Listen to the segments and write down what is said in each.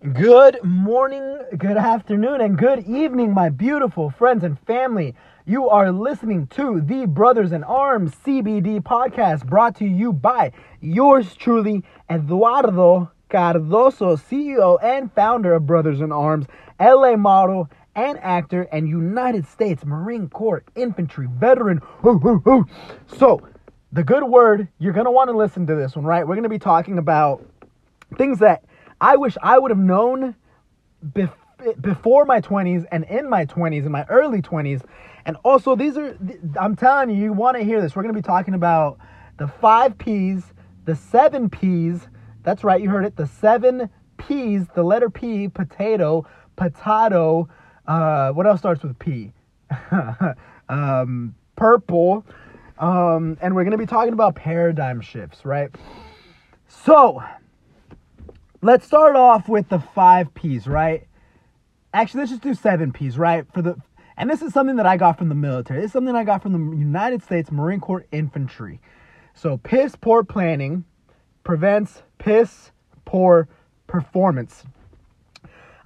Good morning, good afternoon, and good evening, my beautiful friends and family. You are listening to the Brothers in Arms CBD podcast brought to you by yours truly, Eduardo Cardoso, CEO and founder of Brothers in Arms, LA model and actor, and United States Marine Corps infantry veteran. So, the good word, you're going to want to listen to this one, right? We're going to be talking about things that I wish I would have known bef- before my 20s and in my 20s, in my early 20s. And also, these are, I'm telling you, you want to hear this. We're going to be talking about the five P's, the seven P's. That's right, you heard it. The seven P's, the letter P, potato, potato. Uh, what else starts with P? um, purple. Um, and we're going to be talking about paradigm shifts, right? So, let's start off with the five P's, right? Actually, let's just do seven P's, right? For the and this is something that I got from the military. This is something I got from the United States Marine Corps Infantry. So piss poor planning prevents piss poor performance.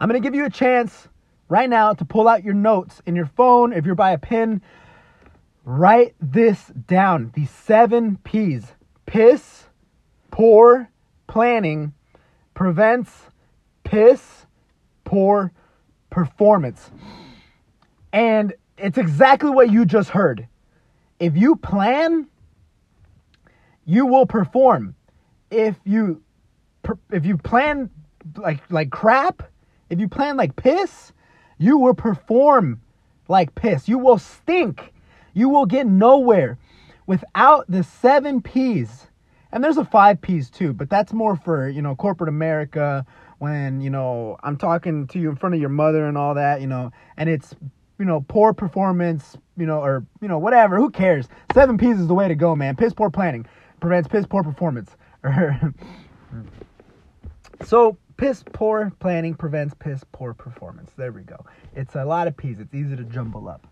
I'm gonna give you a chance right now to pull out your notes in your phone. If you're by a pen, write this down. The seven P's. Piss poor planning prevents piss poor performance. And it's exactly what you just heard. If you plan, you will perform. If you if you plan like like crap, if you plan like piss, you will perform like piss. You will stink. You will get nowhere without the 7 Ps and there's a five P's too, but that's more for, you know, corporate America when, you know, I'm talking to you in front of your mother and all that, you know, and it's, you know, poor performance, you know, or, you know, whatever, who cares? Seven P's is the way to go, man. Piss poor planning prevents piss poor performance. so, piss poor planning prevents piss poor performance. There we go. It's a lot of P's. It's easy to jumble up.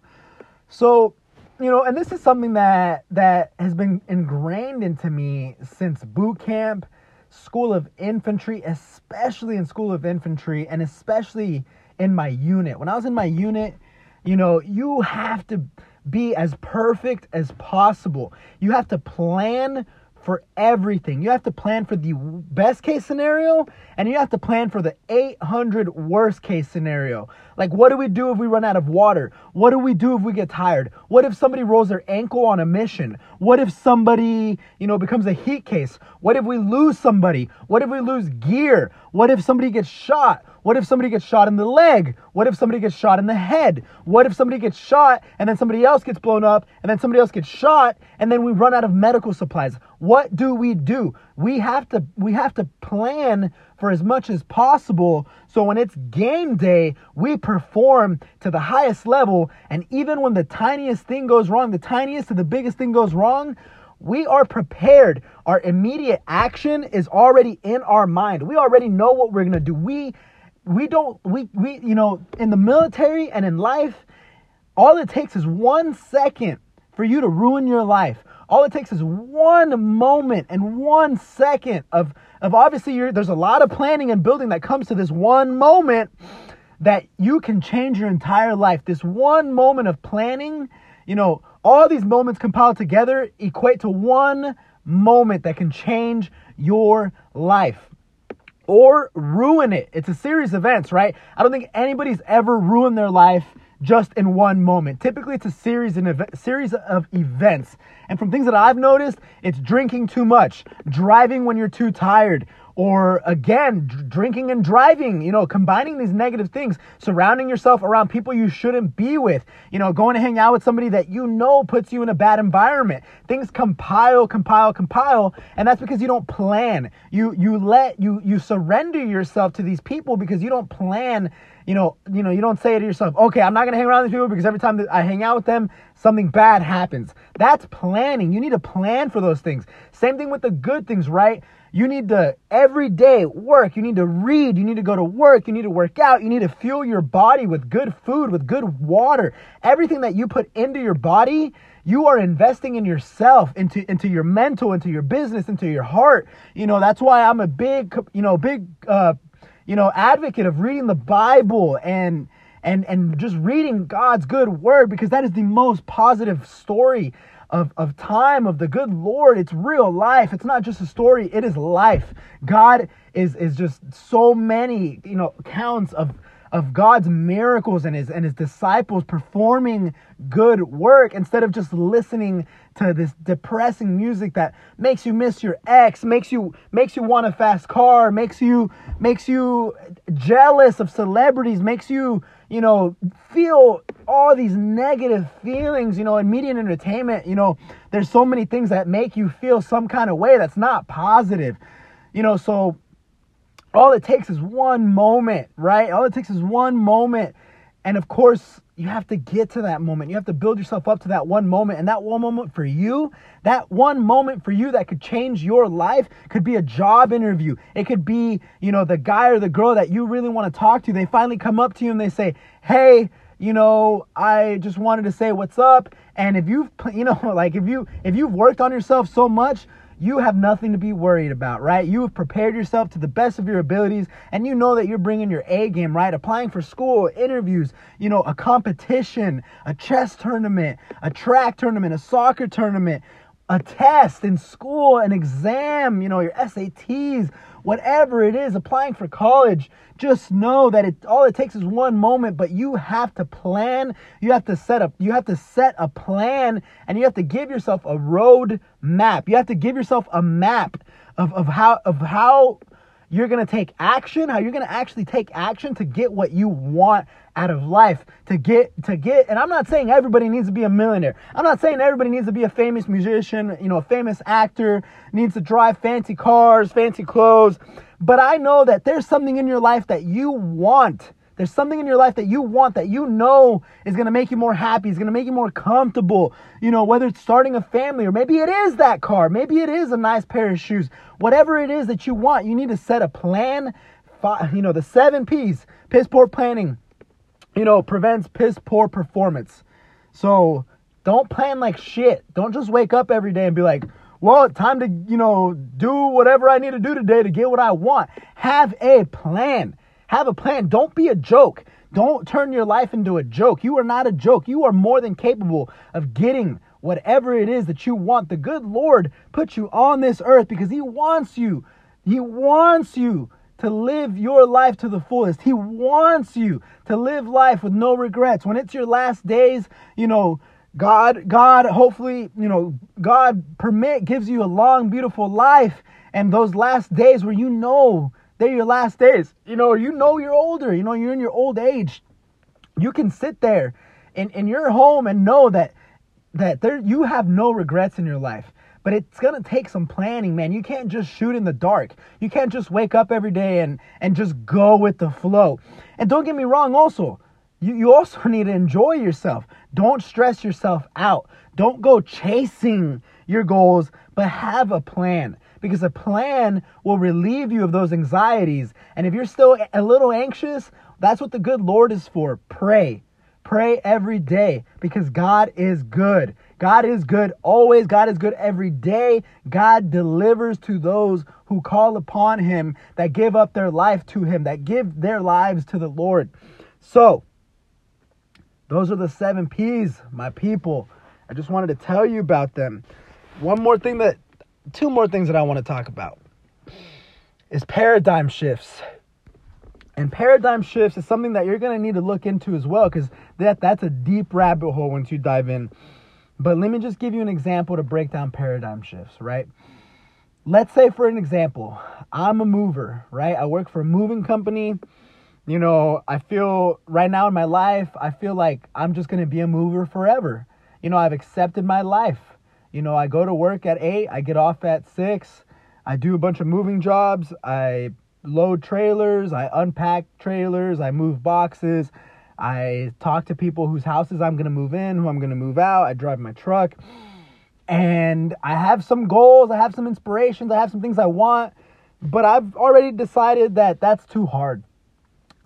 So, you know, and this is something that that has been ingrained into me since boot camp, school of infantry, especially in school of infantry and especially in my unit. When I was in my unit, you know, you have to be as perfect as possible. You have to plan for everything. You have to plan for the best case scenario and you have to plan for the 800 worst case scenario. Like, what do we do if we run out of water? What do we do if we get tired? What if somebody rolls their ankle on a mission? What if somebody, you know, becomes a heat case? What if we lose somebody? What if we lose gear? What if somebody gets shot? What if somebody gets shot in the leg? What if somebody gets shot in the head? What if somebody gets shot and then somebody else gets blown up and then somebody else gets shot and then we run out of medical supplies? What do we do? We have to we have to plan for as much as possible so when it's game day, we perform to the highest level and even when the tiniest thing goes wrong, the tiniest to the biggest thing goes wrong, we are prepared. Our immediate action is already in our mind. We already know what we're going to do. We we don't we we you know in the military and in life all it takes is one second for you to ruin your life all it takes is one moment and one second of of obviously there's a lot of planning and building that comes to this one moment that you can change your entire life this one moment of planning you know all these moments compiled together equate to one moment that can change your life or ruin it. It's a series of events, right? I don't think anybody's ever ruined their life just in one moment. Typically, it's a series of ev- series of events. And from things that I've noticed, it's drinking too much, driving when you're too tired, or again, d- drinking and driving, you know, combining these negative things, surrounding yourself around people you shouldn't be with, you know, going to hang out with somebody that you know puts you in a bad environment. Things compile, compile, compile, and that's because you don't plan. You you let you you surrender yourself to these people because you don't plan you know, you know, you don't say to yourself, okay, I'm not gonna hang around these people because every time I hang out with them, something bad happens. That's planning. You need to plan for those things. Same thing with the good things, right? You need to every day work. You need to read. You need to go to work. You need to work out. You need to fuel your body with good food, with good water. Everything that you put into your body, you are investing in yourself, into into your mental, into your business, into your heart. You know that's why I'm a big, you know, big. Uh, you know, advocate of reading the Bible and and and just reading God's good word because that is the most positive story of, of time of the good Lord. It's real life. It's not just a story, it is life. God is is just so many, you know, counts of of God's miracles and his and his disciples performing good work instead of just listening to this depressing music that makes you miss your ex, makes you makes you want a fast car, makes you makes you jealous of celebrities, makes you, you know, feel all these negative feelings, you know, in media and entertainment, you know, there's so many things that make you feel some kind of way that's not positive. You know, so all it takes is one moment, right? All it takes is one moment. And of course, you have to get to that moment. You have to build yourself up to that one moment. And that one moment for you, that one moment for you that could change your life could be a job interview. It could be, you know, the guy or the girl that you really want to talk to. They finally come up to you and they say, Hey, you know, I just wanted to say what's up. And if you've, you know, like if you, if you've worked on yourself so much, you have nothing to be worried about, right? You have prepared yourself to the best of your abilities and you know that you're bringing your A game, right? Applying for school, interviews, you know, a competition, a chess tournament, a track tournament, a soccer tournament, a test in school, an exam, you know, your SATs, whatever it is, applying for college, just know that it all it takes is one moment, but you have to plan, you have to set up, you have to set a plan, and you have to give yourself a road map. You have to give yourself a map of, of how of how you're going to take action, how you're going to actually take action to get what you want out of life, to get to get and I'm not saying everybody needs to be a millionaire. I'm not saying everybody needs to be a famous musician, you know, a famous actor, needs to drive fancy cars, fancy clothes, but I know that there's something in your life that you want. There's something in your life that you want that you know is going to make you more happy, is going to make you more comfortable. You know, whether it's starting a family or maybe it is that car, maybe it is a nice pair of shoes. Whatever it is that you want, you need to set a plan. You know, the seven P's, piss poor planning, you know, prevents piss poor performance. So don't plan like shit. Don't just wake up every day and be like, well, time to, you know, do whatever I need to do today to get what I want. Have a plan. Have a plan. Don't be a joke. Don't turn your life into a joke. You are not a joke. You are more than capable of getting whatever it is that you want. The good Lord put you on this earth because He wants you. He wants you to live your life to the fullest. He wants you to live life with no regrets. When it's your last days, you know, God, God, hopefully, you know, God permit gives you a long, beautiful life. And those last days where you know they're your last days. You know, you know you're older, you know, you're in your old age. You can sit there in, in your home and know that that there you have no regrets in your life. But it's gonna take some planning, man. You can't just shoot in the dark. You can't just wake up every day and and just go with the flow. And don't get me wrong, also, you, you also need to enjoy yourself. Don't stress yourself out. Don't go chasing your goals, but have a plan because a plan will relieve you of those anxieties. And if you're still a little anxious, that's what the good Lord is for. Pray. Pray every day because God is good. God is good always. God is good every day. God delivers to those who call upon Him, that give up their life to Him, that give their lives to the Lord. So, those are the seven P's, my people. I just wanted to tell you about them. One more thing that two more things that I want to talk about is paradigm shifts. And paradigm shifts is something that you're going to need to look into as well because that, that's a deep rabbit hole once you dive in. But let me just give you an example to break down paradigm shifts, right? Let's say, for an example, I'm a mover, right? I work for a moving company. You know, I feel right now in my life, I feel like I'm just going to be a mover forever. You know, I've accepted my life. You know, I go to work at 8, I get off at 6. I do a bunch of moving jobs. I load trailers, I unpack trailers, I move boxes. I talk to people whose houses I'm going to move in, who I'm going to move out. I drive my truck. And I have some goals, I have some inspirations, I have some things I want, but I've already decided that that's too hard.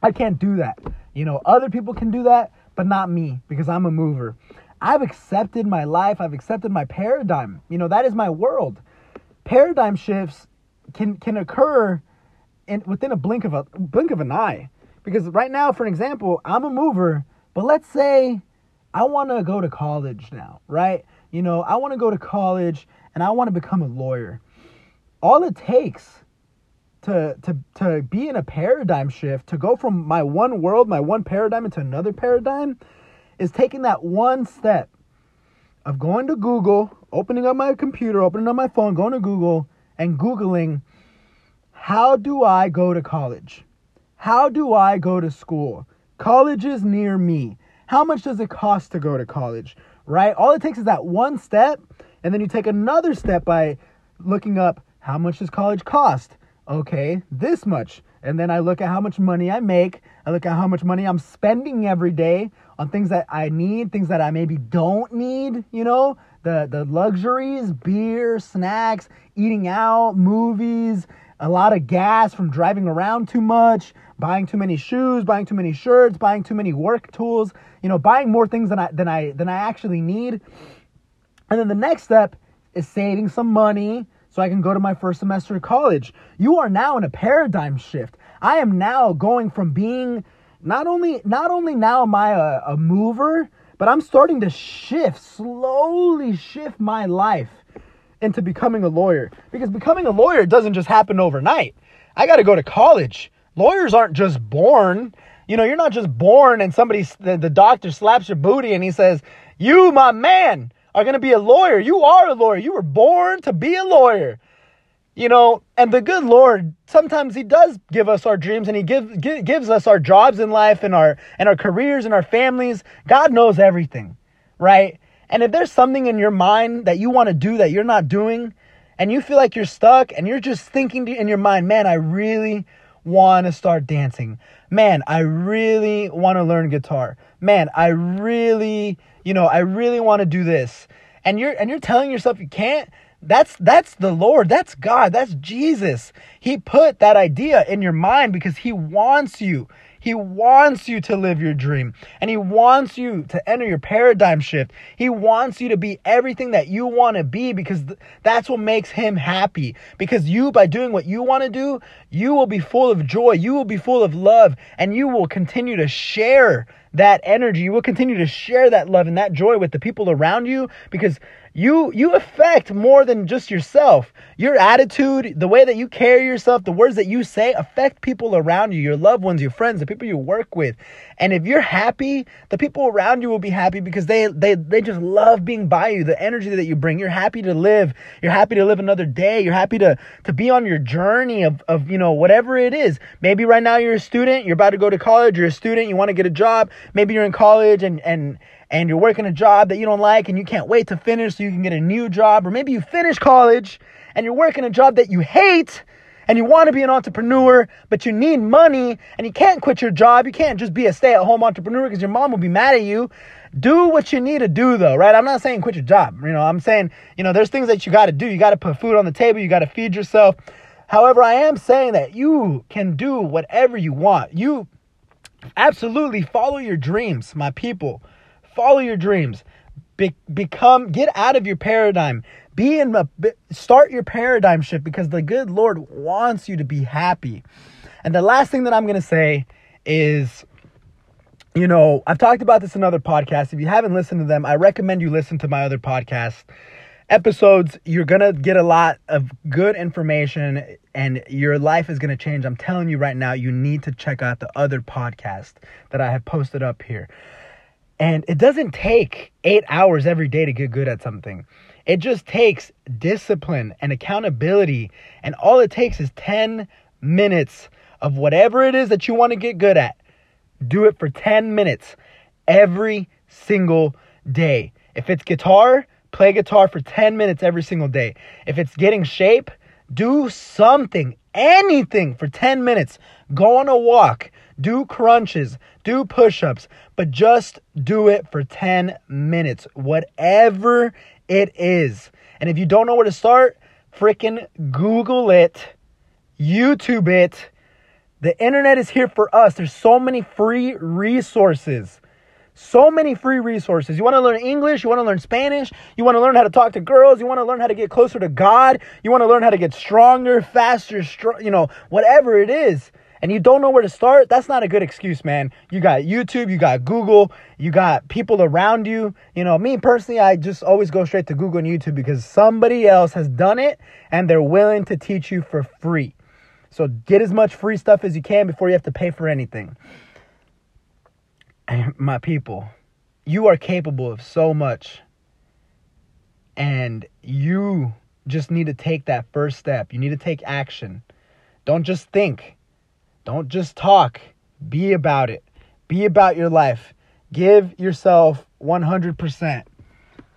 I can't do that. You know, other people can do that, but not me because I'm a mover. I've accepted my life, I've accepted my paradigm. You know, that is my world. Paradigm shifts can can occur in within a blink of a blink of an eye. Because right now, for example, I'm a mover, but let's say I want to go to college now, right? You know, I want to go to college and I want to become a lawyer. All it takes to to to be in a paradigm shift, to go from my one world, my one paradigm into another paradigm is taking that one step of going to Google, opening up my computer, opening up my phone, going to Google and googling how do I go to college? How do I go to school? College is near me. How much does it cost to go to college? Right? All it takes is that one step, and then you take another step by looking up how much does college cost? Okay, this much. And then I look at how much money I make. I look at how much money I'm spending every day on things that I need, things that I maybe don't need, you know, the the luxuries, beer, snacks, eating out, movies, a lot of gas from driving around too much, buying too many shoes, buying too many shirts, buying too many work tools, you know, buying more things than I than I than I actually need. And then the next step is saving some money so I can go to my first semester of college. You are now in a paradigm shift. I am now going from being not only not only now am I a, a mover, but I'm starting to shift, slowly shift my life into becoming a lawyer. Because becoming a lawyer doesn't just happen overnight. I got to go to college. Lawyers aren't just born. You know, you're not just born and somebody, the, the doctor slaps your booty and he says, You, my man, are going to be a lawyer. You are a lawyer. You were born to be a lawyer. You know, and the good Lord, sometimes He does give us our dreams and He give, give, gives us our jobs in life and our, and our careers and our families. God knows everything, right? And if there's something in your mind that you want to do that you're not doing, and you feel like you're stuck and you're just thinking in your mind, man, I really want to start dancing. Man, I really want to learn guitar. Man, I really, you know, I really want to do this. And you're and you're telling yourself you can't. That's that's the Lord. That's God. That's Jesus. He put that idea in your mind because he wants you. He wants you to live your dream and He wants you to enter your paradigm shift. He wants you to be everything that you want to be because th- that's what makes Him happy. Because you, by doing what you want to do, you will be full of joy, you will be full of love, and you will continue to share that energy. You will continue to share that love and that joy with the people around you because you you affect more than just yourself. Your attitude, the way that you carry yourself, the words that you say affect people around you, your loved ones, your friends, the people you work with. And if you're happy, the people around you will be happy because they they they just love being by you, the energy that you bring. You're happy to live. You're happy to live another day. You're happy to to be on your journey of of, you know, whatever it is. Maybe right now you're a student, you're about to go to college, you're a student, you want to get a job. Maybe you're in college and and and you're working a job that you don't like and you can't wait to finish so you can get a new job, or maybe you finish college and you're working a job that you hate and you want to be an entrepreneur, but you need money and you can't quit your job. You can't just be a stay at home entrepreneur because your mom will be mad at you. Do what you need to do though, right? I'm not saying quit your job. You know, I'm saying, you know, there's things that you got to do. You got to put food on the table, you got to feed yourself. However, I am saying that you can do whatever you want. You absolutely follow your dreams, my people. Follow your dreams. Be- become get out of your paradigm. Be in a start your paradigm shift because the good Lord wants you to be happy. And the last thing that I'm going to say is you know, I've talked about this in other podcasts. If you haven't listened to them, I recommend you listen to my other podcast episodes. You're going to get a lot of good information and your life is going to change. I'm telling you right now, you need to check out the other podcast that I have posted up here. And it doesn't take eight hours every day to get good at something. It just takes discipline and accountability. And all it takes is 10 minutes of whatever it is that you want to get good at. Do it for 10 minutes every single day. If it's guitar, play guitar for 10 minutes every single day. If it's getting shape, do something, anything for 10 minutes. Go on a walk, do crunches, do push ups, but just do it for 10 minutes, whatever it is. And if you don't know where to start, freaking Google it, YouTube it. The internet is here for us. There's so many free resources. So many free resources. You want to learn English, you want to learn Spanish, you want to learn how to talk to girls, you want to learn how to get closer to God, you want to learn how to get stronger, faster, str- you know, whatever it is. And you don't know where to start, that's not a good excuse, man. You got YouTube, you got Google, you got people around you. You know, me personally, I just always go straight to Google and YouTube because somebody else has done it and they're willing to teach you for free. So get as much free stuff as you can before you have to pay for anything my people, you are capable of so much. And you just need to take that first step. You need to take action. Don't just think. Don't just talk. Be about it. Be about your life. Give yourself 100%.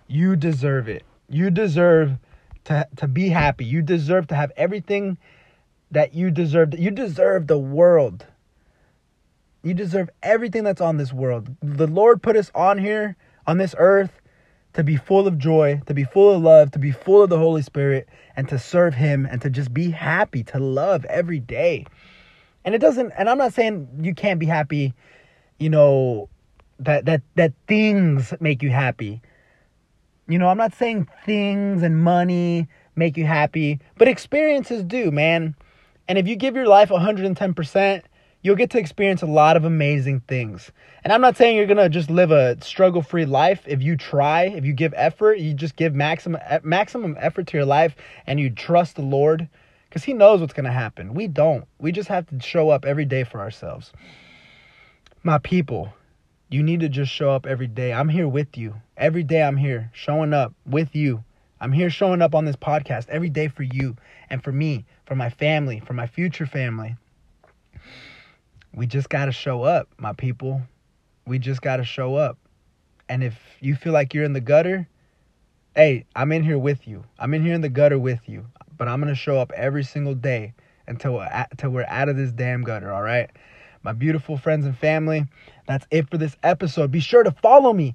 You deserve it. You deserve to, to be happy. You deserve to have everything that you deserve. You deserve the world. You deserve everything that's on this world. The Lord put us on here, on this earth, to be full of joy, to be full of love, to be full of the Holy Spirit, and to serve Him and to just be happy, to love every day. And it doesn't, and I'm not saying you can't be happy, you know, that that that things make you happy. You know, I'm not saying things and money make you happy, but experiences do, man. And if you give your life 110%, you'll get to experience a lot of amazing things. And I'm not saying you're going to just live a struggle-free life if you try, if you give effort, you just give maximum maximum effort to your life and you trust the Lord cuz he knows what's going to happen. We don't. We just have to show up every day for ourselves. My people, you need to just show up every day. I'm here with you. Every day I'm here showing up with you. I'm here showing up on this podcast every day for you and for me, for my family, for my future family. We just got to show up, my people. We just got to show up. And if you feel like you're in the gutter, hey, I'm in here with you. I'm in here in the gutter with you. But I'm to show up every single day until until we're out of this damn gutter, all right? My beautiful friends and family, that's it for this episode. Be sure to follow me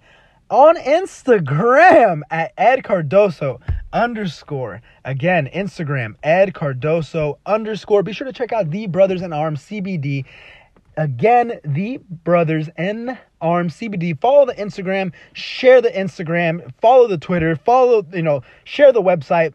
on Instagram at Ed Cardoso underscore. Again, Instagram, Ed Cardoso underscore. Be sure to check out The Brothers in Arms CBD Again, the brothers in arms CBD. Follow the Instagram, share the Instagram, follow the Twitter, follow, you know, share the website.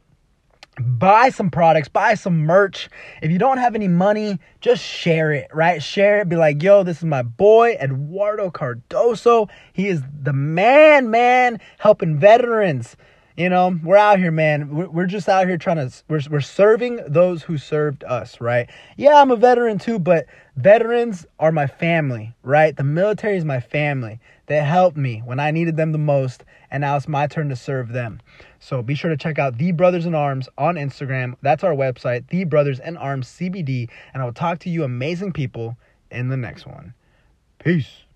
Buy some products, buy some merch. If you don't have any money, just share it, right? Share it. Be like, yo, this is my boy, Eduardo Cardoso. He is the man, man, helping veterans you know, we're out here, man. We're, we're just out here trying to, we're, we're serving those who served us, right? Yeah, I'm a veteran too, but veterans are my family, right? The military is my family. They helped me when I needed them the most, and now it's my turn to serve them. So be sure to check out The Brothers in Arms on Instagram. That's our website, The Brothers in Arms CBD, and I will talk to you amazing people in the next one. Peace.